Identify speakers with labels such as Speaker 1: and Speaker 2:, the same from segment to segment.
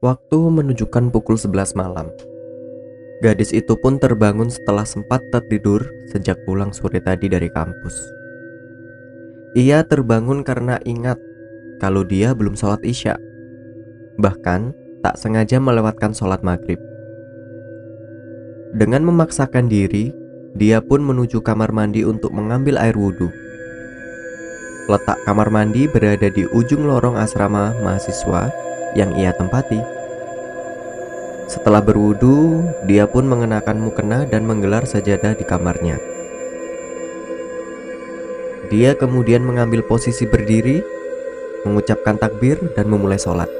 Speaker 1: Waktu menunjukkan pukul 11 malam. Gadis itu pun terbangun setelah sempat tertidur sejak pulang sore tadi dari kampus. Ia terbangun karena ingat kalau dia belum sholat isya. Bahkan tak sengaja melewatkan sholat maghrib. Dengan memaksakan diri, dia pun menuju kamar mandi untuk mengambil air wudhu. Letak kamar mandi berada di ujung lorong asrama mahasiswa yang ia tempati. Setelah berwudu, dia pun mengenakan mukena dan menggelar sajadah di kamarnya. Dia kemudian mengambil posisi berdiri, mengucapkan takbir, dan memulai sholat.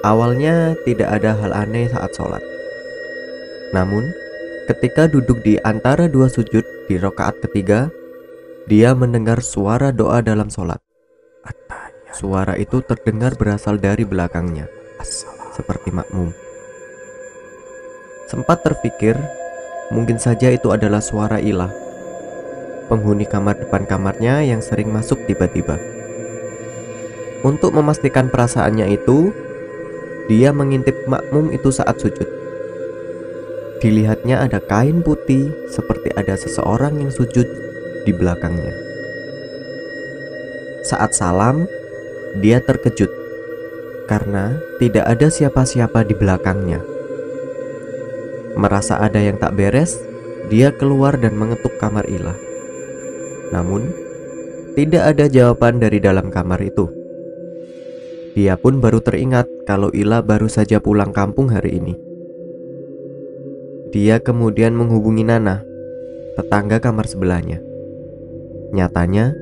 Speaker 1: Awalnya tidak ada hal aneh saat sholat. Namun, ketika duduk di antara dua sujud di rokaat ketiga, dia mendengar suara doa dalam sholat. Suara itu terdengar berasal dari belakangnya, seperti makmum. Sempat terpikir, mungkin saja itu adalah suara ilah, penghuni kamar depan kamarnya yang sering masuk tiba-tiba. Untuk memastikan perasaannya itu, dia mengintip makmum itu saat sujud. Dilihatnya ada kain putih seperti ada seseorang yang sujud di belakangnya. Saat salam, dia terkejut karena tidak ada siapa-siapa di belakangnya. Merasa ada yang tak beres, dia keluar dan mengetuk kamar Ilah. Namun, tidak ada jawaban dari dalam kamar itu. Dia pun baru teringat kalau Ila baru saja pulang kampung hari ini. Dia kemudian menghubungi Nana, tetangga kamar sebelahnya. Nyatanya,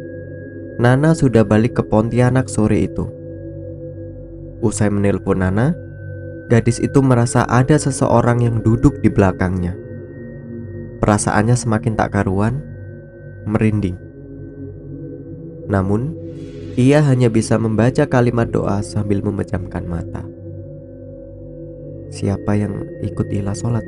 Speaker 1: Nana sudah balik ke Pontianak sore itu. Usai menelpon Nana, gadis itu merasa ada seseorang yang duduk di belakangnya. Perasaannya semakin tak karuan, merinding. Namun, ia hanya bisa membaca kalimat doa sambil memejamkan mata. Siapa yang ikut ilah sholat?